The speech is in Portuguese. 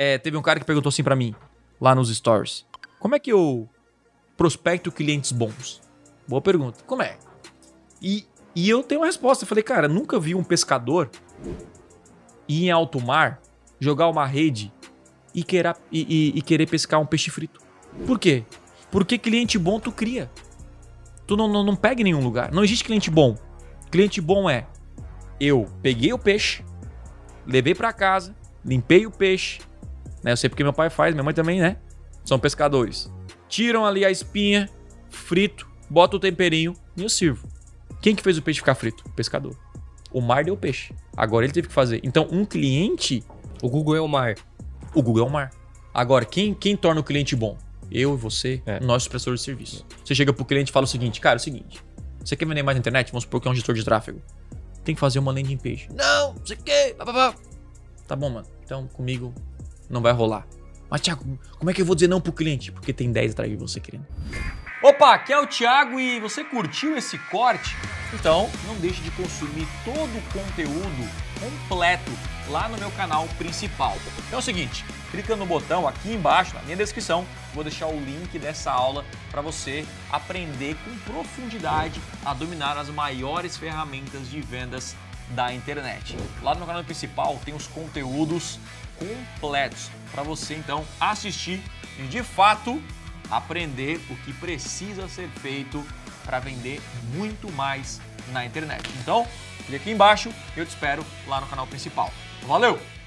É, teve um cara que perguntou assim pra mim, lá nos stories. Como é que eu prospecto clientes bons? Boa pergunta. Como é? E, e eu tenho uma resposta. Eu falei, cara, nunca vi um pescador ir em alto mar, jogar uma rede e querer, e, e, e querer pescar um peixe frito. Por quê? Porque cliente bom tu cria. Tu não, não, não pega em nenhum lugar. Não existe cliente bom. Cliente bom é eu peguei o peixe, levei para casa, limpei o peixe. Né? Eu sei porque meu pai faz, minha mãe também, né? São pescadores. Tiram ali a espinha, frito, bota o temperinho e eu sirvo. Quem que fez o peixe ficar frito? O pescador. O mar deu peixe. Agora ele teve que fazer. Então, um cliente. O Google é o mar. O Google é o mar. Agora, quem, quem torna o cliente bom? Eu e você, é. nossos prestadores de serviço. Você chega pro cliente e fala o seguinte, cara, é o seguinte. Você quer vender mais na internet? Vamos supor que é um gestor de tráfego. Tem que fazer uma landing page. Não, não sei o quê. Tá bom, mano. Então, comigo não vai rolar. Mas, Thiago, como é que eu vou dizer não pro cliente? Porque tem 10 atrás de você querendo. Opa, aqui é o Thiago e você curtiu esse corte? Então, não deixe de consumir todo o conteúdo completo lá no meu canal principal. Então é o seguinte, clica no botão aqui embaixo, na minha descrição, vou deixar o link dessa aula para você aprender com profundidade a dominar as maiores ferramentas de vendas da internet. Lá no canal principal tem os conteúdos completos para você então assistir e de fato aprender o que precisa ser feito para vender muito mais na internet. Então, clique aqui embaixo eu te espero lá no canal principal. Valeu!